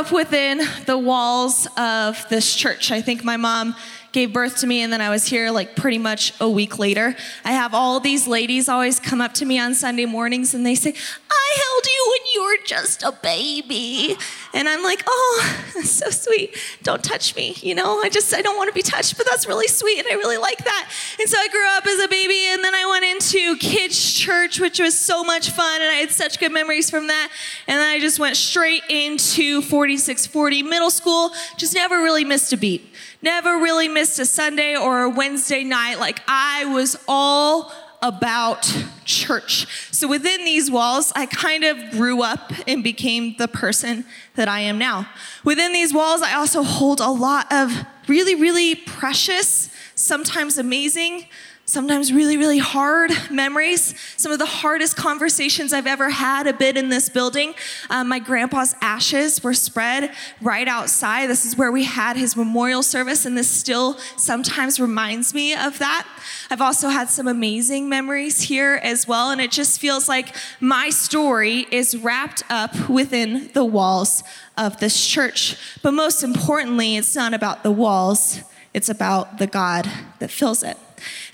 up within the walls of this church. I think my mom gave birth to me and then I was here like pretty much a week later. I have all these ladies always come up to me on Sunday mornings and they say, I held you when you were just a baby. And I'm like, oh, so sweet. Don't touch me. You know, I just, I don't want to be touched, but that's really sweet. And I really like that. And so I grew up as a baby and then I went into kids' church, which was so much fun. And I had such good memories from that. And then I just went straight into 4640 middle school, just never really missed a beat. Never really missed a Sunday or a Wednesday night. Like I was all about church. So within these walls, I kind of grew up and became the person that I am now. Within these walls, I also hold a lot of really, really precious, sometimes amazing, sometimes really, really hard memories. Some of the hardest conversations I've ever had a bit in this building. Um, my grandpa's ashes were spread right outside. This is where we had his memorial service, and this still sometimes reminds me of that. I've also had some amazing memories here as well, and it just feels like my story is wrapped up within the walls of this church. But most importantly, it's not about the walls, it's about the God that fills it.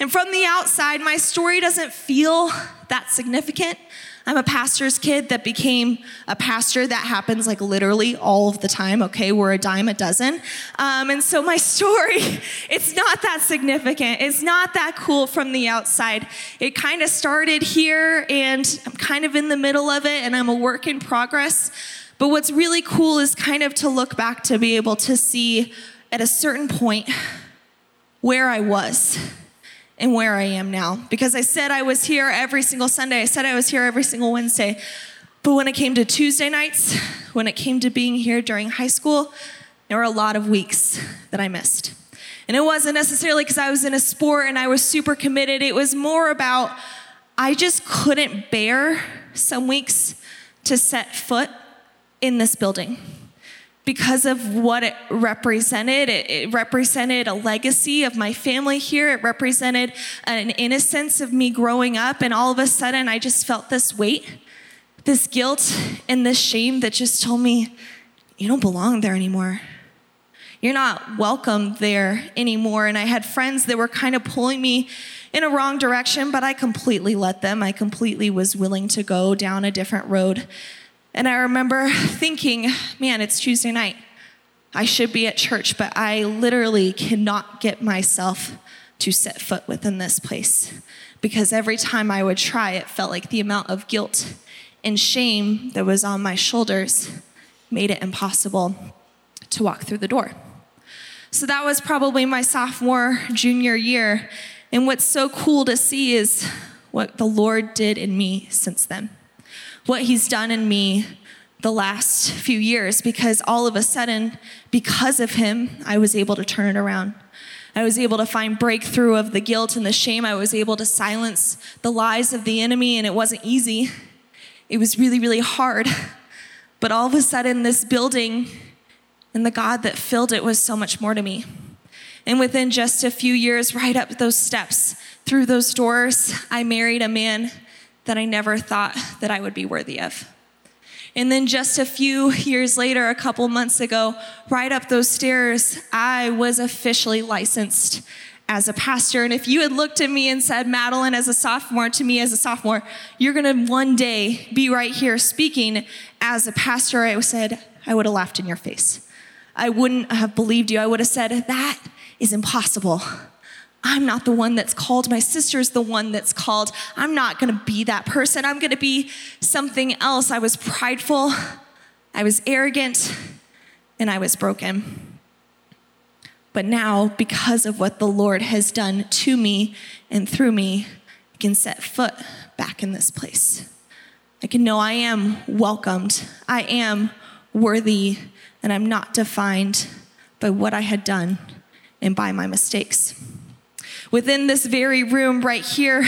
And from the outside, my story doesn't feel that significant. I'm a pastor's kid that became a pastor. That happens like literally all of the time, okay? We're a dime a dozen. Um, and so my story, it's not that significant. It's not that cool from the outside. It kind of started here, and I'm kind of in the middle of it, and I'm a work in progress. But what's really cool is kind of to look back to be able to see at a certain point where I was and where I am now. Because I said I was here every single Sunday, I said I was here every single Wednesday. But when it came to Tuesday nights, when it came to being here during high school, there were a lot of weeks that I missed. And it wasn't necessarily because I was in a sport and I was super committed. It was more about I just couldn't bear some weeks to set foot in this building because of what it represented. It, it, represented a legacy of my family here. It represented an innocence of me growing up. And all of a sudden, I just felt this weight, this guilt, and this shame that just told me, you don't belong there anymore. You're not welcome there anymore. And I had friends that were kind of pulling me in a wrong direction, but I completely let them. I completely was willing to go down a different road. And I remember thinking, man, it's Tuesday night. I should be at church, but I literally cannot get myself to set foot within this place because every time I would try, it felt like the amount of guilt and shame that was on my shoulders made it impossible to walk through the door. So that was probably my sophomore, junior year. And what's so cool to see is what the Lord did in me since then what he's done in me the last few years because all of a sudden, because of him, I was able to turn it around. I was able to find breakthrough of the guilt and the shame. I was able to silence the lies of the enemy, and it wasn't easy. It was really, really hard. But all of a sudden, this building and the God that filled it was so much more to me. And within just a few years, right up those steps, through those doors, I married a man that I never thought that I would be worthy of. And then just a few years later, a couple months ago, right up those stairs, I was officially licensed as a pastor. And if you had looked at me and said, Madeline, as a sophomore, to me as a sophomore, you're gonna one day be right here speaking as a pastor, I said, I would have laughed in your face. I wouldn't have believed you. I would have said, that is impossible. I'm not the one that's called. My sister's the one that's called. I'm not going to be that person. I'm going to be something else. I was prideful, I was arrogant, and I was broken. But now, because of what the Lord has done to me and through me, I can set foot back in this place. I can know I am welcomed, I am worthy, and I'm not defined by what I had done and by my mistakes within this very room right here,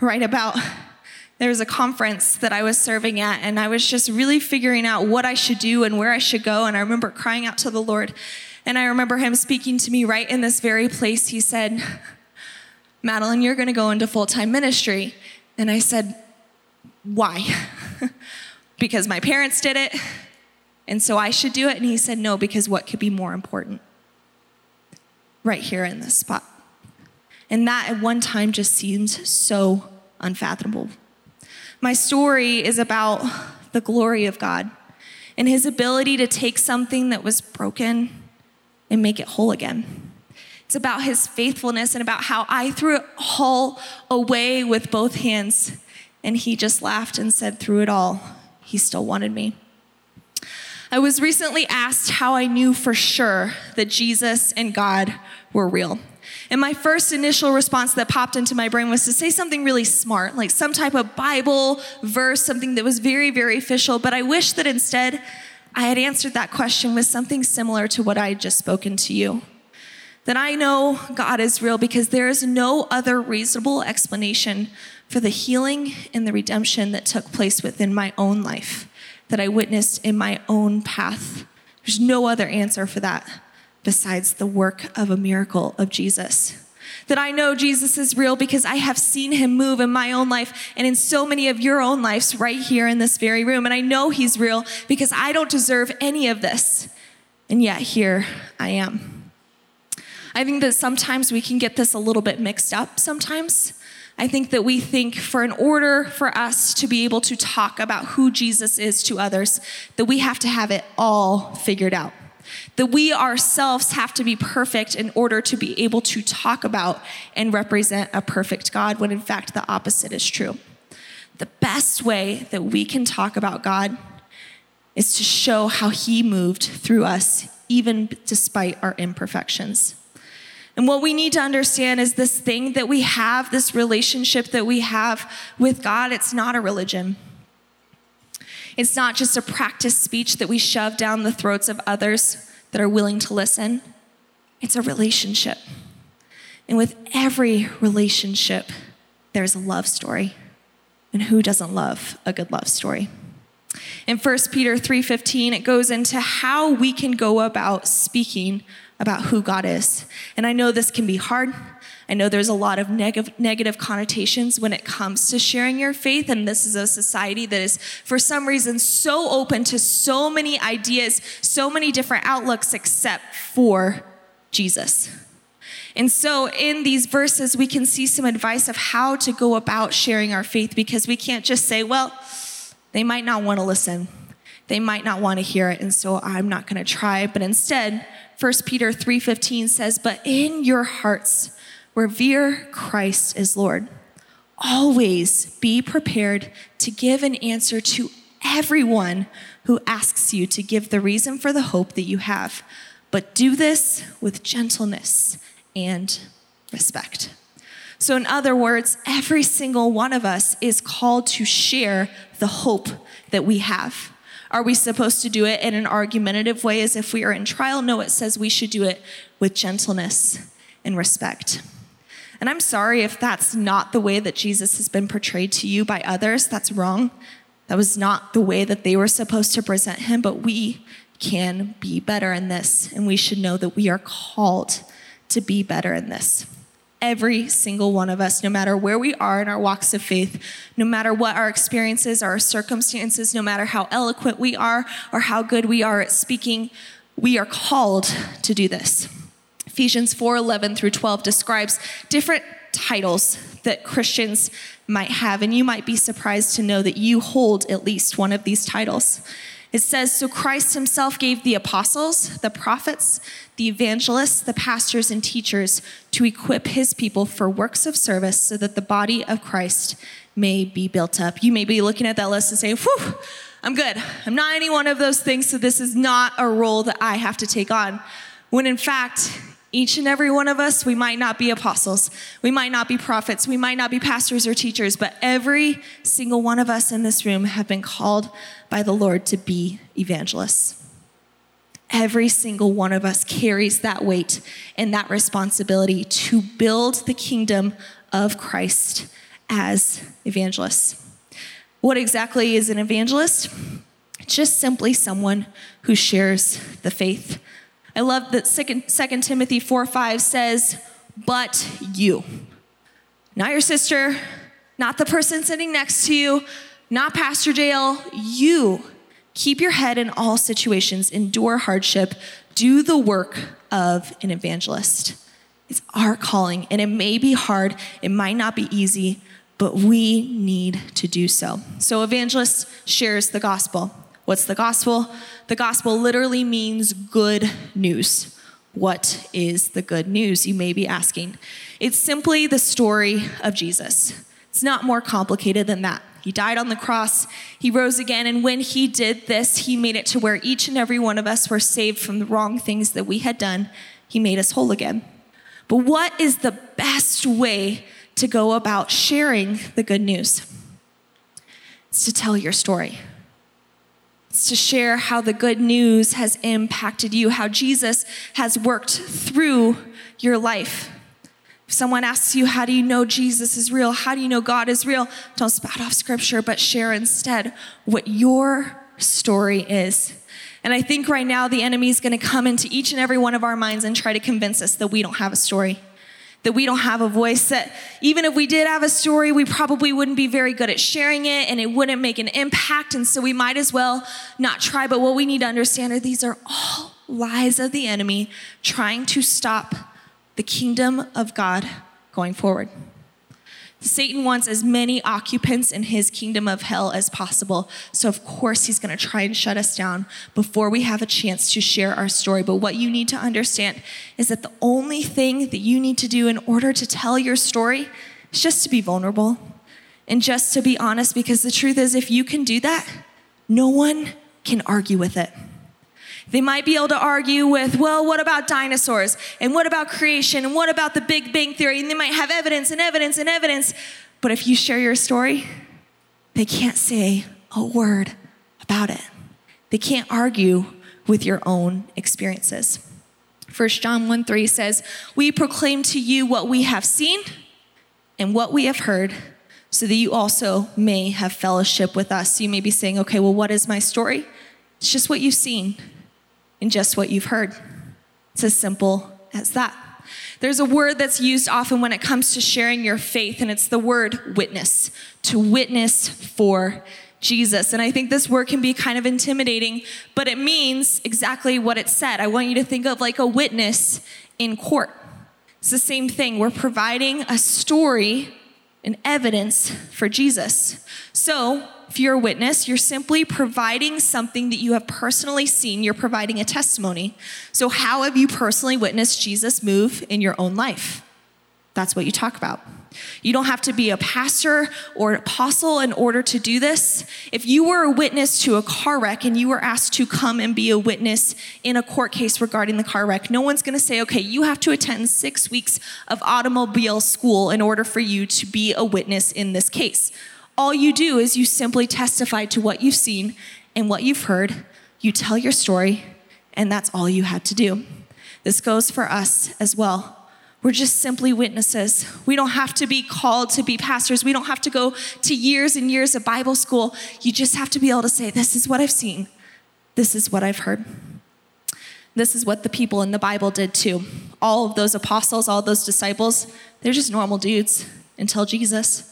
right about, there was a conference that I was serving at, and I was just really figuring out what I should do and where I should go. And I remember crying out to the Lord. And I remember him speaking to me right in this very place. He said, Madeline, you're going to go into full time ministry. And I said, Why? because my parents did it, And so I should do it. And he said, No, because what could be more important? Right here in this spot. And that at one time just seems so unfathomable. My story is about the glory of God and his ability to take something that was broken and make it whole again. It's about his faithfulness and about how I threw it all away with both hands. And he just laughed and said, through it all, he still wanted me. I was recently asked how I knew for sure that Jesus and God were real. And my first initial response that popped into my brain was to say something really smart, like some type of Bible verse, something that was very, very official. But I wish that instead I had answered that question with something similar to what I had just spoken to you that I know God is real because there is no other reasonable explanation for the healing and the redemption that took place within my own life, that I witnessed in my own path. There's no other answer for that besides the work of a miracle of Jesus. That I know Jesus is real because I have seen him move in my own life and in so many of your own lives right here in this very room. And I know he's real because I don't deserve any of this. And yet here I am. I think that sometimes we can get this a little bit mixed up sometimes. I think that we think for in order for us to be able to talk about who Jesus is to others, that we have to have it all figured out. That we ourselves have to be perfect in order to be able to talk about and represent a perfect God, when in fact the opposite is true. The best way that we can talk about God is to show how He moved through us, even despite our imperfections. And what we need to understand is this thing that we have, this relationship that we have with God, it's not a religion. It's not just a practice speech that we shove down the throats of others that are willing to listen. It's a relationship. And with every relationship, there's a love story. And who doesn't love a good love story? In 1 Peter 3:15 it goes into how we can go about speaking about who God is. And I know this can be hard. I know there's a lot of neg- negative connotations when it comes to sharing your faith. And this is a society that is, for some reason, so open to so many ideas, so many different outlooks, except for Jesus. And so, in these verses, we can see some advice of how to go about sharing our faith because we can't just say, well, they might not want to listen. They might not want to hear it, and so I'm not going to try. But instead, 1 Peter 3:15 says, "But in your hearts revere Christ as Lord. Always be prepared to give an answer to everyone who asks you to give the reason for the hope that you have, but do this with gentleness and respect." So, in other words, every single one of us is called to share the hope that we have. Are we supposed to do it in an argumentative way as if we are in trial? No, it says we should do it with gentleness and respect. And I'm sorry if that's not the way that Jesus has been portrayed to you by others. That's wrong. That was not the way that they were supposed to present him, but we can be better in this, and we should know that we are called to be better in this every single one of us, no matter where we are in our walks of faith, no matter what our experiences, our circumstances, no matter how eloquent we are or how good we are at speaking, we are called to do this. Ephesians 4:11 through 12 describes different titles that Christians might have, and you might be surprised to know that you hold at least one of these titles. It says, So Christ himself gave the apostles, the prophets, the evangelists, the pastors, and teachers to equip his people for works of service so that the body of Christ may be built up. You may be looking at that list and saying, Whew, I'm good. I'm not any one of those things, so this is not a role that I have to take on. When in fact, each and every one of us, we might not be apostles, we might not be prophets, we might not be pastors or teachers, but every single one of us in this room have been called by the Lord to be evangelists. Every single one of us carries that weight and that responsibility to build the kingdom of Christ as evangelists. What exactly is an evangelist? Just simply someone who shares the faith I love that 2 Timothy 4 5 says, but you. Not your sister, not the person sitting next to you, not Pastor Dale, you Keep your head in all situations, endure hardship, do the work of an evangelist. It's our calling, and it may be hard, it might not be easy, but we need to do so. So, evangelist shares the gospel. What's the gospel? The gospel literally means good news. What is the good news? You may be asking. It's simply the story of Jesus. It's not more complicated than that. He died on the cross, he rose again, and when he did this, he made it to where each and every one of us were saved from the wrong things that we had done. He made us whole again. But what is the best way to go about sharing the good news? It's to tell your story. To share how the good news has impacted you, how Jesus has worked through your life. If someone asks you, How do you know Jesus is real? How do you know God is real? Don't spout off scripture, but share instead what your story is. And I think right now the enemy is going to come into each and every one of our minds and try to convince us that we don't have a story, that we don't have a voice, that even if we did have a story, we probably wouldn't be very good at sharing it and it wouldn't make an impact. And so we might as well not try. But what we need to understand are these are all lies of the enemy trying to stop the kingdom of God going forward. Satan wants as many occupants in his kingdom of hell as possible. So, of course, he's going to try and shut us down before we have a chance to share our story. But what you need to understand is that the only thing that you need to do in order to tell your story is just to be vulnerable and just to be honest, because the truth is, if you can do that, no one can argue with it. They might be able to argue with, well, what about dinosaurs? And what about creation? And what about the Big Bang Theory? And they might have evidence and evidence and evidence. But if you share your story, they can't say a word about it. They can't argue with your own experiences. 1 John 1 3 says, We proclaim to you what we have seen and what we have heard, so that you also may have fellowship with us. You may be saying, okay, well, what is my story? It's just what you've seen in just what you've heard. It's as simple as that. There's a word that's used often when it comes to sharing your faith, and it's the word witness, to witness for Jesus. And I think this word can be kind of intimidating, but it means exactly what it said. I want you to think of like a witness in court. It's the same thing. We're providing a story and evidence for Jesus. So, if you're a witness, you're simply providing something that you have personally seen. You're providing a testimony. So, how have you personally witnessed Jesus move in your own life? That's what you talk about. You don't have to be a pastor or an apostle in order to do this. If you were a witness to a car wreck and you were asked to come and be a witness in a court case regarding the car wreck, no one's going to say, okay, you have to attend six weeks of automobile school in order for you to be a witness in this case. All you do is you simply testify to what you've seen and what you've heard. You tell your story, and that's all you had to do. This goes for us as well. We're just simply witnesses. We don't have to be called to be pastors. We don't have to go to years and years of Bible school. You just have to be able to say, This is what I've seen. This is what I've heard. This is what the people in the Bible did too. All of those apostles, all those disciples, they're just normal dudes until Jesus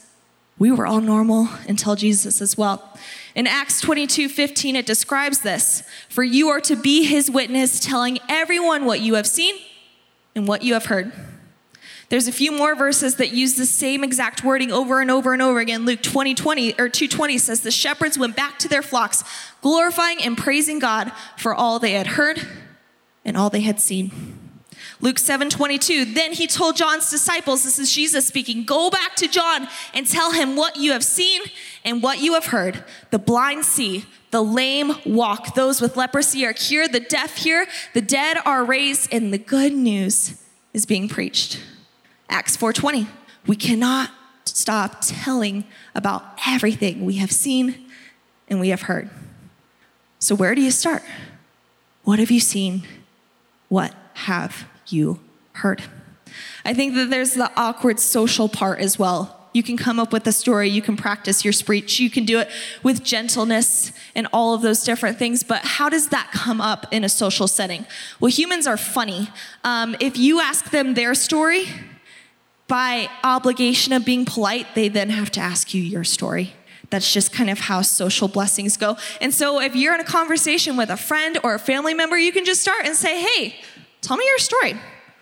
we were all normal until Jesus as well. In Acts 22 15, it describes this For you are to be his witness, telling everyone what you have seen and what you have heard. There's a few more verses that use the same exact wording over and over and over again. Luke 20, 20 or 220 says the shepherds went back to their flocks, glorifying and praising God for all they had heard and all they had seen. Luke 7 22. Then he told John's disciples, this is Jesus speaking, go back to John and tell him what you have seen and what you have heard. The blind see, the lame walk, those with leprosy are cured, the deaf hear, the dead are raised, and the good news is being preached. Acts 4:20. We cannot stop telling about everything we have seen and we have heard. So where do you start? What have you seen? What have you heard. I think that there's the awkward social part as well. You can come up with a story, you can practice your speech, you can do it with gentleness and all of those different things, but how does that come up in a social setting? Well, humans are funny. Um, if you ask them their story, by obligation of being polite, they then have to ask you your story. That's just kind of how social blessings go. And so if you're in a conversation with a friend or a family member, you can just start and say, hey, tell me your story.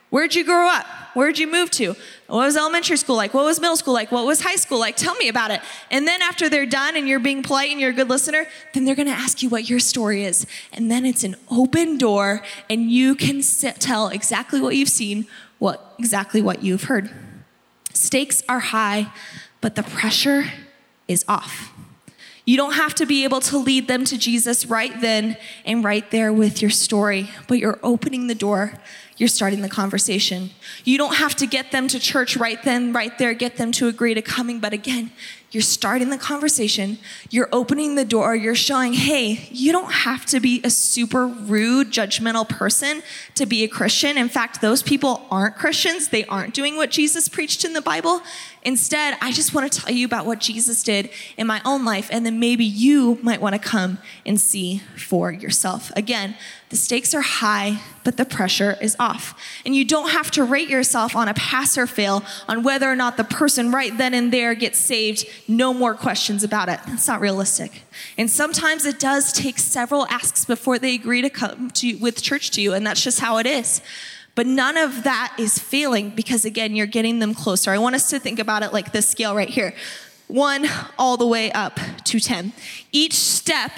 Where'd you grow up? Where'd you move to? What was elementary school like? What was middle school like? What was high school like? Tell me about it. And then after they're done and you're being polite and you're a good listener, then they're gonna ask you what your story is. And then it's an open door and you can sit, tell exactly what you've seen, what exactly what you've heard. Stakes are high, but the pressure is off. You don't have to be able to lead them to Jesus right then and right there with your story, but you're opening the door. You're starting the conversation. You don't have to get them to church right then, right there, get them to agree to coming, but again, you're starting the conversation. You're opening the door. You're showing, hey, you don't have to be a super rude, judgmental person to be a Christian. In fact, those people aren't Christians. They aren't doing what Jesus preached in the Bible. Instead, I just want to tell you about what Jesus did in my own life, and then maybe you might want to come and see for yourself. Again, the stakes are high, but the pressure is off. And you don't have to rate yourself on a pass or fail on whether or not the person right then and there gets saved. No more questions about it. That's not realistic. And sometimes it does take several asks before they agree to come to, with church to you, and that's just how it is. But none of that is failing because, again, you're getting them closer. I want us to think about it like this scale right here one all the way up to 10. Each step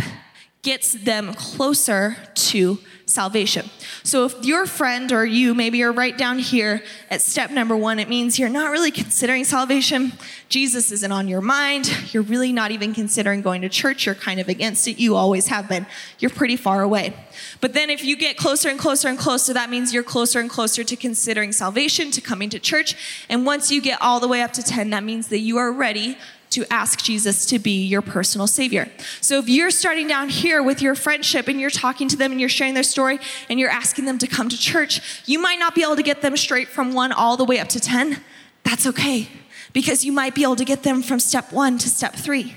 gets them closer to salvation. So if your friend or you maybe are right down here at step number one, it means you're not really considering salvation. Jesus isn't on your mind. You're really not even considering going to church. You're kind of against it. You always have been. You're pretty far away. But then if you get closer and closer and closer, that means you're closer and closer to considering salvation, to coming to church. And once you get all the way up to 10, that means that you are ready to ask Jesus to be your personal savior. So if you're starting down here with your friendship and you're talking to them and you're sharing their story and you're asking them to come to church, you might not be able to get them straight from one all the way up to 10. That's okay because you might be able to get them from step one to step three.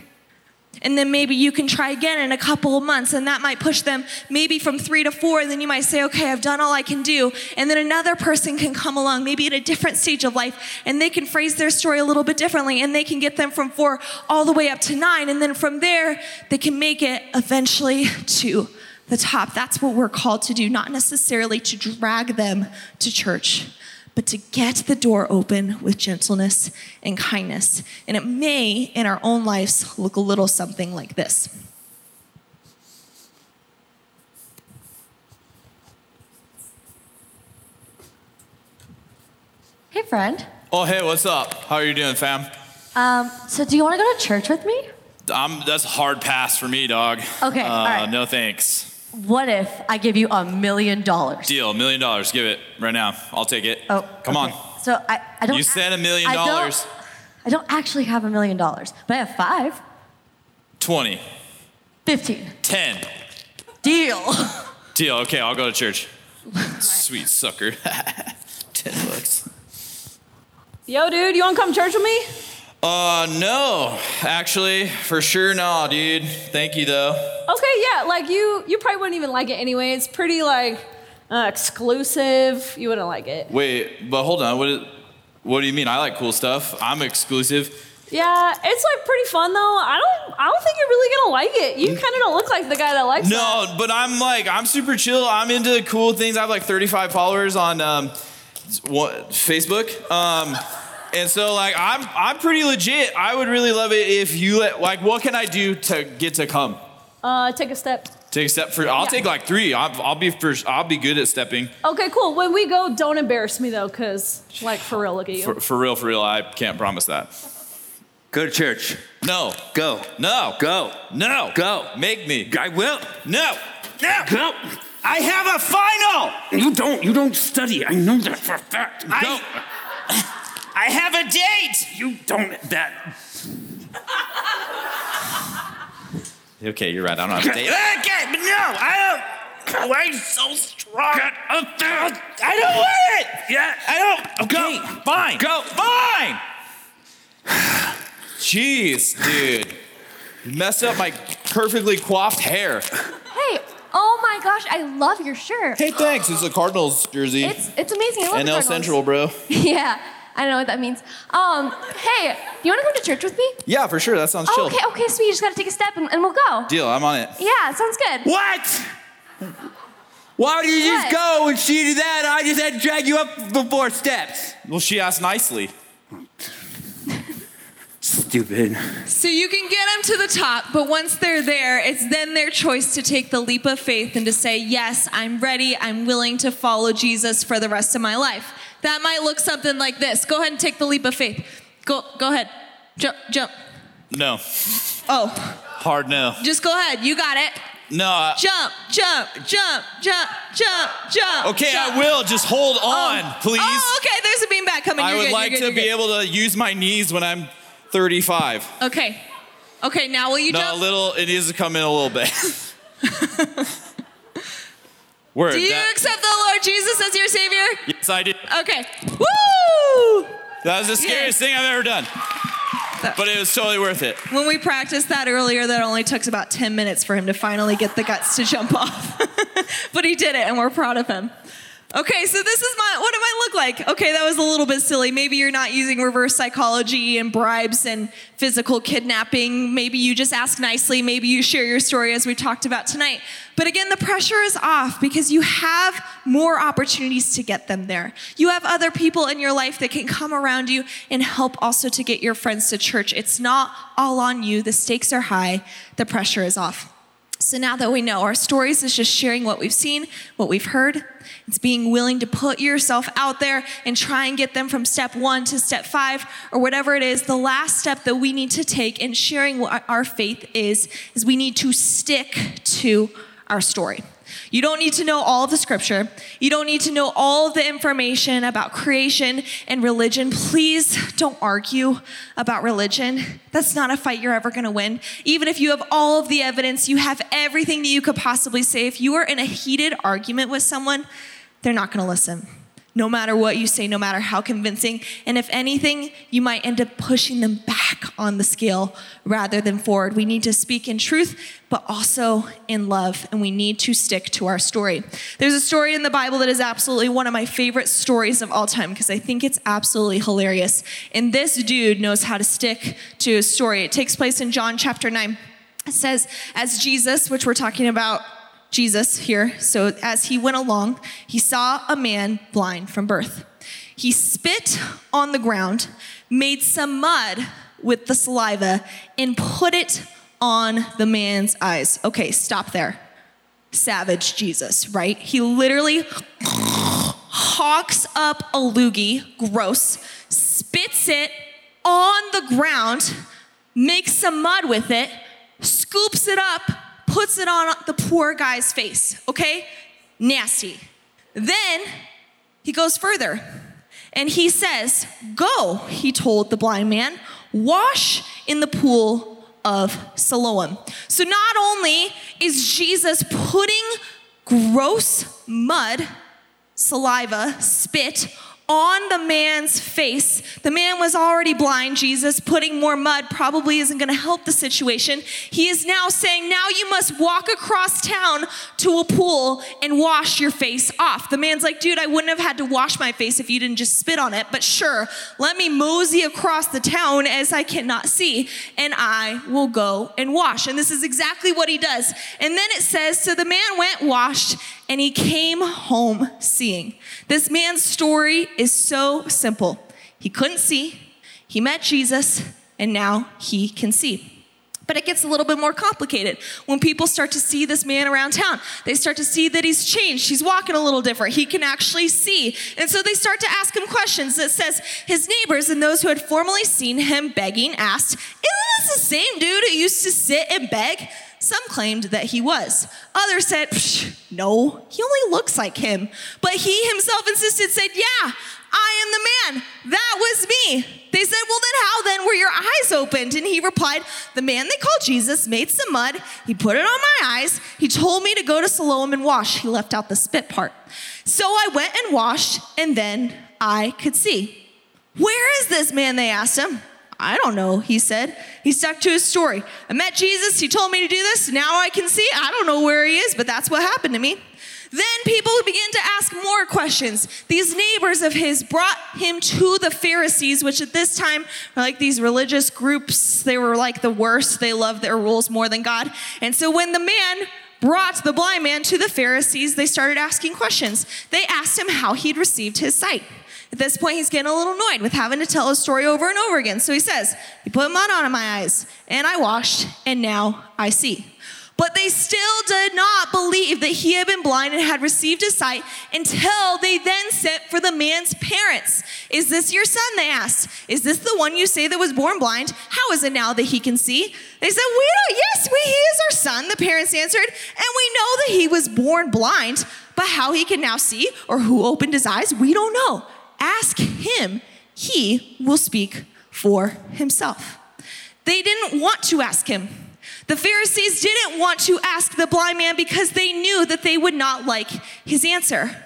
And then maybe you can try again in a couple of months, and that might push them maybe from three to four. And then you might say, okay, I've done all I can do. And then another person can come along, maybe at a different stage of life, and they can phrase their story a little bit differently, and they can get them from four all the way up to nine. And then from there, they can make it eventually to the top. That's what we're called to do, not necessarily to drag them to church but to get the door open with gentleness and kindness. And it may, in our own lives, look a little something like this. Hey, friend. Oh, hey, what's up? How are you doing, fam? Um, so, do you want to go to church with me? I'm, that's a hard pass for me, dog. Okay, Uh, all right. No thanks. What if I give you a million dollars? Deal, a million dollars. Give it right now. I'll take it. Oh, Come okay. on. So I, I don't. You said a million I don't- dollars. I don't actually have a million dollars, but I have five. 20, 15. 10. Deal. Deal. Okay, I'll go to church. Sweet sucker. 10 bucks. Yo, dude, you want to come to church with me? Uh, no. Actually, for sure, no, dude. Thank you, though. Okay, yeah, like you, you probably wouldn't even like it anyway. It's pretty like uh, exclusive. You wouldn't like it. Wait, but hold on. What, is, what do you mean? I like cool stuff. I'm exclusive. Yeah, it's like pretty fun though. I don't, I don't think you're really gonna like it. You kind of don't look like the guy that likes that. No, but I'm like, I'm super chill. I'm into cool things. I have like 35 followers on um, what, Facebook. Um, and so like, I'm, I'm pretty legit. I would really love it if you let, like, what can I do to get to come? Uh, take a step. Take a step for, I'll Yeah. take like three. I'll, I'll be first. I'll be good at stepping. Okay, cool. When we go, don't embarrass me though, cause like for real, look at you. For, for real, for real. I can't promise that. Go to church. No. Go. No. Go. No. Go. Make me. I will. No. No. Go. I have a final. You don't. You don't study. I know that for a fact. Go. I- I have a date. You don't. That. Okay, you're right. I don't have a date. Okay, but no, I don't. Why are you so strong? Get up there. I don't want it. Yeah. I don't. Okay, Go. fine. Go. Fine. Jeez, dude. You messed up my perfectly coiffed hair. hey, oh my gosh, I love your shirt. Hey, thanks. It's a Cardinals jersey. It's it's amazing. I love the NL Cardinals. Central, bro. yeah. I don't know what that means. Um, hey, you want to come to church with me? Yeah, for sure. That sounds Oh, chill. okay, okay, sweet. You just gotta take a step and, and we'll go. Deal. I'm on it. Yeah, sounds good. What? Why would you just What? go and she did that? I just had to drag you up the four steps. Well, she asked nicely. Stupid. So you can get them to the top, but once they're there, it's then their choice to take the leap of faith and to say, Yes, I'm ready. I'm willing to follow Jesus for the rest of my life. That might look something like this. Go ahead and take the leap of faith. Go, go ahead. Jump, jump. No. Oh, Hard no. just go ahead. You got it. No. I- Jump, jump, jump, jump, jump, jump. okay, jump. I will. Just hold oh. on, please. Oh, okay. There's a beanbag coming. I You're would good, like good, to be good. able to use my knees when I'm 35. Okay. Okay. Now will you No, a little. It needs to come in a little bit. Word. Do you that- accept the Lord Jesus as your Savior? I did. Okay. Woo! That was the scariest thing I've ever done. But it was totally worth it. When we practiced that earlier, that only took about 10 minutes for him to finally get the guts to jump off. but he did it, and we're proud of him. Okay, so this is my, what do I look like? Okay, that was a little bit silly. Maybe you're not using reverse psychology and bribes and physical kidnapping. Maybe you just ask nicely. Maybe you share your story as we talked about tonight. But again, the pressure is off because you have more opportunities to get them there. You have other people in your life that can come around you and help also to get your friends to church. It's not all on you. The stakes are high, the pressure is off. So now that we know, our stories is just sharing what we've seen, what we've heard. It's being willing to put yourself out there and try and get them from step one to step five or whatever it is. The last step that we need to take in sharing what our faith is, is we need to stick to our story. You don't need to know all of the scripture. You don't need to know all the information about creation and religion. Please don't argue about religion. That's not a fight you're ever going to win. Even if you have all of the evidence, you have everything that you could possibly say. If you are in a heated argument with someone, they're not going to listen. No matter what you say, no matter how convincing. And if anything, you might end up pushing them back on the scale rather than forward. We need to speak in truth, but also in love, and we need to stick to our story. There's a story in the Bible that is absolutely one of my favorite stories of all time because I think it's absolutely hilarious. And this dude knows how to stick to his story. It takes place in John chapter 9. It says, as Jesus, which we're talking about Jesus here. So as he went along, he saw a man blind from birth. He spit on the ground, made some mud with the saliva, and put it on the man's eyes. Okay, stop there. Savage Jesus, right? He literally hawks up a loogie, gross, spits it on the ground, makes some mud with it, scoops it up, puts it on the poor guy's face, okay? Nasty. Then he goes further and he says, Go, he told the blind man, wash in the pool of Siloam. So not only is Jesus putting gross mud, saliva, spit, on the man's face. The man was already blind. Jesus putting more mud probably isn't going to help the situation. He is now saying, Now you must walk across town to a pool and wash your face off. The man's like, Dude, I wouldn't have had to wash my face if you didn't just spit on it, but sure, let me mosey across the town as I cannot see, and I will go and wash. And this is exactly what he does. And then it says, So the man went, washed, and he came home seeing. This man's story is so simple. He couldn't see, he met Jesus, and now he can see. But it gets a little bit more complicated when people start to see this man around town. They start to see that he's changed. He's walking a little different. He can actually see. And so they start to ask him questions that says his neighbors and those who had formerly seen him begging asked, Isn't this the same dude who used to sit and beg? Some claimed that he was. Others said, no, he only looks like him. But he himself insisted, said, yeah, I am the man. That was me. They said, well, then how then were your eyes opened? And he replied, the man they called Jesus made some mud. He put it on my eyes. He told me to go to Siloam and wash. He left out the spit part. So I went and washed, and then I could see. Where is this man? They asked him. I don't know, he said. He stuck to his story. I met Jesus. He told me to do this. Now I can see. I don't know where he is, but that's what happened to me. Then people began to ask more questions. These neighbors of his brought him to the Pharisees, which at this time were like these religious groups. They were like the worst. They loved their rules more than God. And so when the man brought the blind man to the Pharisees, they started asking questions. They asked him how he'd received his sight. At this point, he's getting a little annoyed with having to tell his story over and over again. So he says, You put mud on my eyes, and I washed, and now I see. But they still did not believe that he had been blind and had received his sight until they then sent for the man's parents. Is this your son? They asked. Is this the one you say that was born blind? How is it now that he can see? They said, We don't, yes, we, he is our son, the parents answered. And we know that he was born blind, but how he can now see or who opened his eyes, we don't know. Ask him, he will speak for himself. They didn't want to ask him. The Pharisees didn't want to ask the blind man because they knew that they would not like his answer.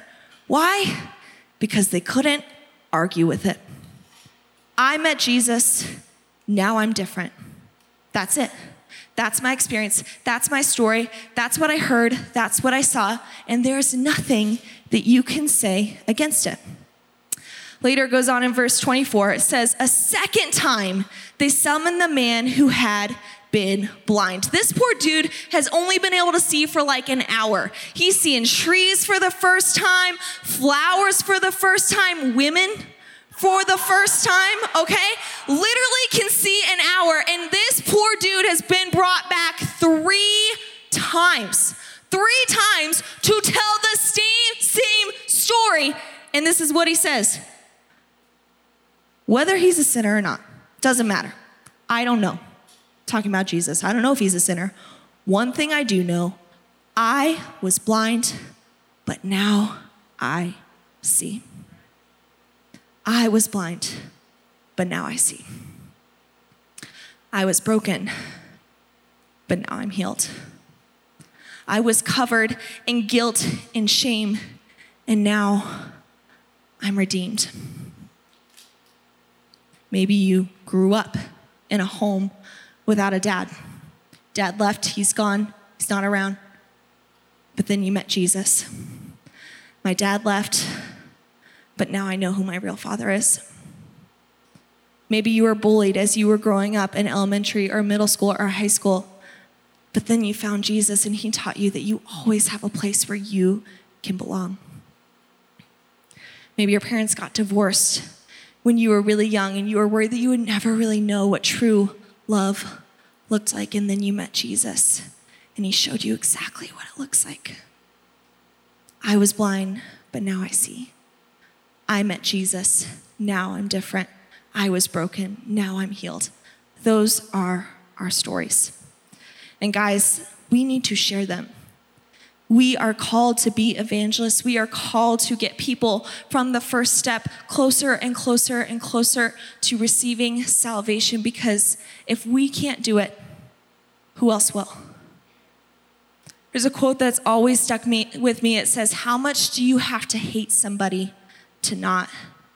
Why? Because they couldn't argue with it. I met Jesus, now I'm different. That's it. That's my experience. That's my story. That's what I heard. That's what I saw. And there's nothing that you can say against it. Later it goes on in verse 24. It says, A second time they summoned the man who had been blind. This poor dude has only been able to see for like an hour. He's seeing trees for the first time, flowers for the first time, women for the first time, okay? Literally can see an hour. And this poor dude has been brought back three times. Three times to tell the same, same story. And this is what he says whether he's a sinner or not, doesn't matter. I don't know. Talking about Jesus, I don't know if he's a sinner. One thing I do know I was blind, but now I see. I was blind, but now I see. I was broken, but now I'm healed. I was covered in guilt and shame, and now I'm redeemed. Maybe you grew up in a home without a dad. Dad left, he's gone, he's not around. But then you met Jesus. My dad left, but now I know who my real father is. Maybe you were bullied as you were growing up in elementary or middle school or high school, but then you found Jesus and he taught you that you always have a place where you can belong. Maybe your parents got divorced when you were really young and you were worried that you would never really know what true love looked like, and then you met Jesus and he showed you exactly what it looks like. I was blind, but now I see. I met Jesus, now I'm different. I was broken, now I'm healed. Those are our stories. And guys, we need to share them. We are called to be evangelists. We are called to get people from the first step closer and closer and closer to receiving salvation because if we can't do it, who else will? There's a quote that's always stuck me, with me. It says, How much do you have to hate somebody to not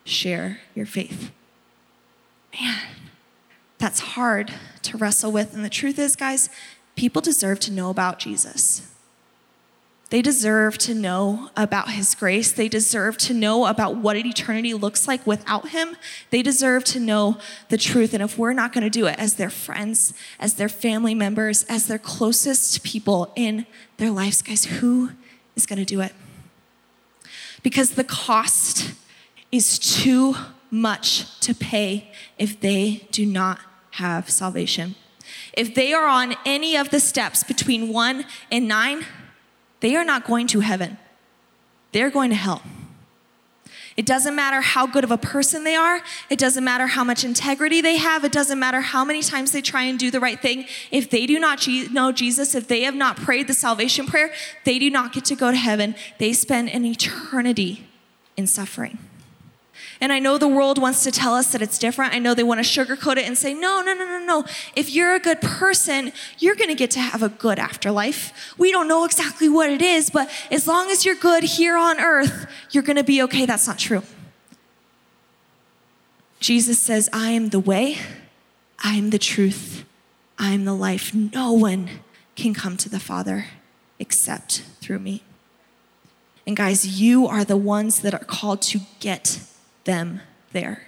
share your faith? Man, that's hard to wrestle with. And the truth is, guys, people deserve to know about Jesus. They deserve to know about His grace. They deserve to know about what eternity looks like without Him. They deserve to know the truth. And if we're not going to do it as their friends, as their family members, as their closest people in their lives, guys, who is going to do it? Because the cost is too much to pay if they do not have salvation. If they are on any of the steps between one and nine, they are not going to heaven, they're going to hell. It doesn't matter how good of a person they are. It doesn't matter how much integrity they have. It doesn't matter how many times they try and do the right thing. If they do not know Jesus, if they have not prayed the salvation prayer, they do not get to go to heaven. They spend an eternity in suffering. And I know the world wants to tell us that it's different. I know they want to sugarcoat it and say, no, no, no, no, no. If you're a good person, you're going to get to have a good afterlife. We don't know exactly what it is, but as long as you're good here on earth, you're going to be okay. That's not true. Jesus says, I am the way, I am the truth, I am the life. No one can come to the Father except through me. And guys, you are the ones that are called to get them there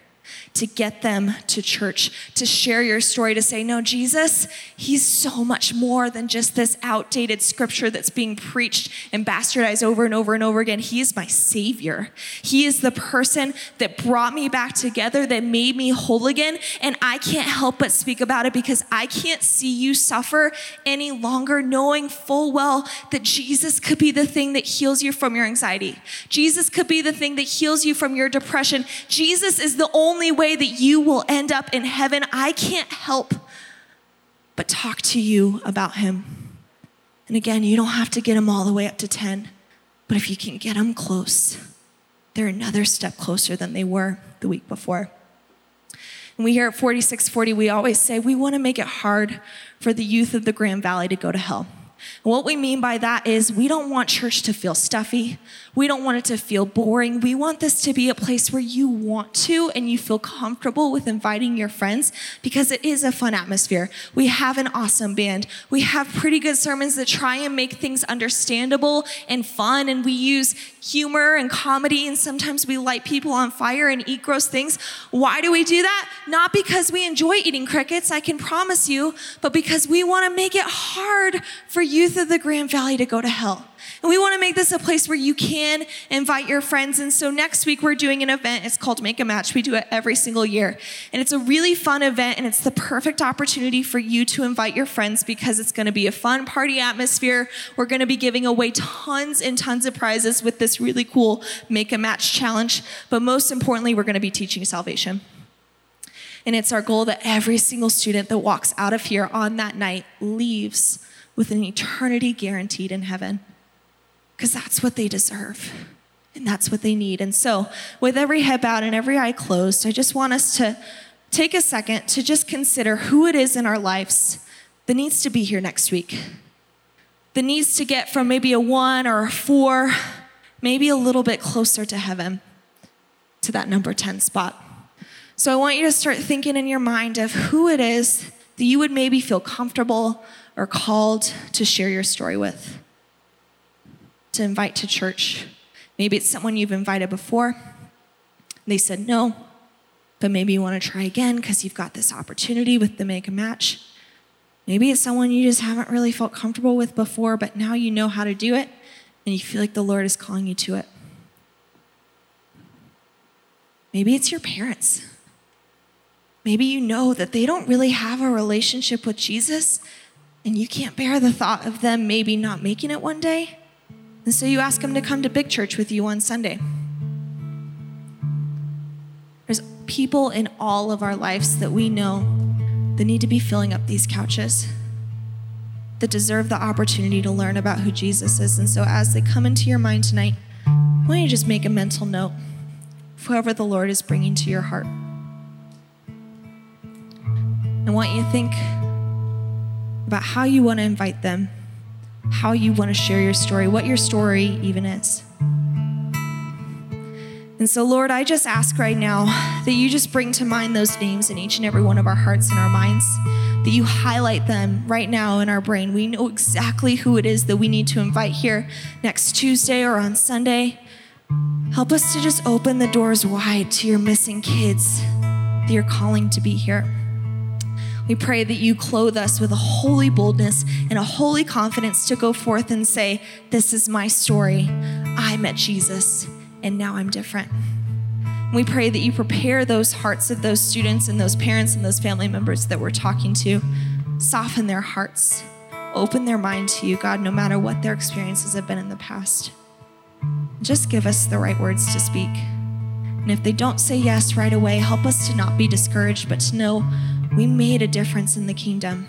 to get them to church, to share your story, to say, No, Jesus, He's so much more than just this outdated scripture that's being preached and bastardized over and over and over again. He is my Savior. He is the person that brought me back together, that made me whole again. And I can't help but speak about it because I can't see you suffer any longer, knowing full well that Jesus could be the thing that heals you from your anxiety. Jesus could be the thing that heals you from your depression. Jesus is the only way that you will end up in heaven. I can't help but talk to you about him. And again, you don't have to get them all the way up to 10, but if you can get them close, they're another step closer than they were the week before. And we here at 4640, we always say we want to make it hard for the youth of the Grand Valley to go to hell. What we mean by that is we don't want church to feel stuffy. We don't want it to feel boring. We want this to be a place where you want to and you feel comfortable with inviting your friends because it is a fun atmosphere. We have an awesome band. We have pretty good sermons that try and make things understandable and fun. And we use humor and comedy. And sometimes we light people on fire and eat gross things. Why do we do that? Not because we enjoy eating crickets, I can promise you, but because we want to make it hard for youth of the Grand Valley to go to hell. And we want to make this a place where you can invite your friends. And so next week we're doing an event. It's called Make a Match. We do it every single year. And it's a really fun event and it's the perfect opportunity for you to invite your friends because it's going to be a fun party atmosphere. We're going to be giving away tons and tons of prizes with this really cool Make a Match challenge. But most importantly, we're going to be teaching salvation. And it's our goal that every single student that walks out of here on that night leaves with an eternity guaranteed in heaven because that's what they deserve and that's what they need. And so, with every head bowed and every eye closed, I just want us to take a second to just consider who it is in our lives that needs to be here next week, that needs to get from maybe a one or a four, maybe a little bit closer to heaven, to that number 10 spot. So, I want you to start thinking in your mind of who it is that you would maybe feel comfortable or called to share your story with to invite to church. Maybe it's someone you've invited before. They said no, but maybe you want to try again because you've got this opportunity with the make a match. Maybe it's someone you just haven't really felt comfortable with before, but now you know how to do it and you feel like the Lord is calling you to it. Maybe it's your parents. Maybe you know that they don't really have a relationship with Jesus and you can't bear the thought of them maybe not making it one day. And so you ask them to come to big church with you on Sunday. There's people in all of our lives that we know that need to be filling up these couches, that deserve the opportunity to learn about who Jesus is. And so as they come into your mind tonight, why don't you just make a mental note of whoever the Lord is bringing to your heart? I want you to think about how you want to invite them how you want to share your story, what your story even is. And so, Lord, I just ask right now that you just bring to mind those names in each and every one of our hearts and our minds, that you highlight them right now in our brain. We know exactly who it is that we need to invite here next Tuesday or on Sunday. Help us to just open the doors wide to your missing kids that you're calling to be here. We pray that you clothe us with a holy boldness and a holy confidence to go forth and say, This is my story. I met Jesus, and now I'm different. We pray that you prepare those hearts of those students and those parents and those family members that we're talking to, soften their hearts, open their mind to you, God, no matter what their experiences have been in the past. Just give us the right words to speak. And if they don't say yes right away, help us to not be discouraged, but to know we made a difference in the kingdom.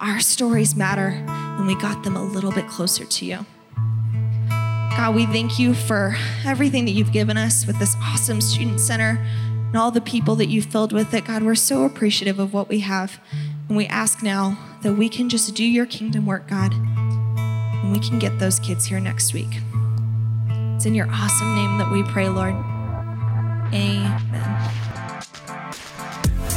Our stories matter, and we got them a little bit closer to you. God, we thank you for everything that you've given us with this awesome student center and all the people that you've filled with it. God, we're so appreciative of what we have. And we ask now that we can just do your kingdom work, God, and we can get those kids here next week. It's in your awesome name that we pray, Lord. Amen.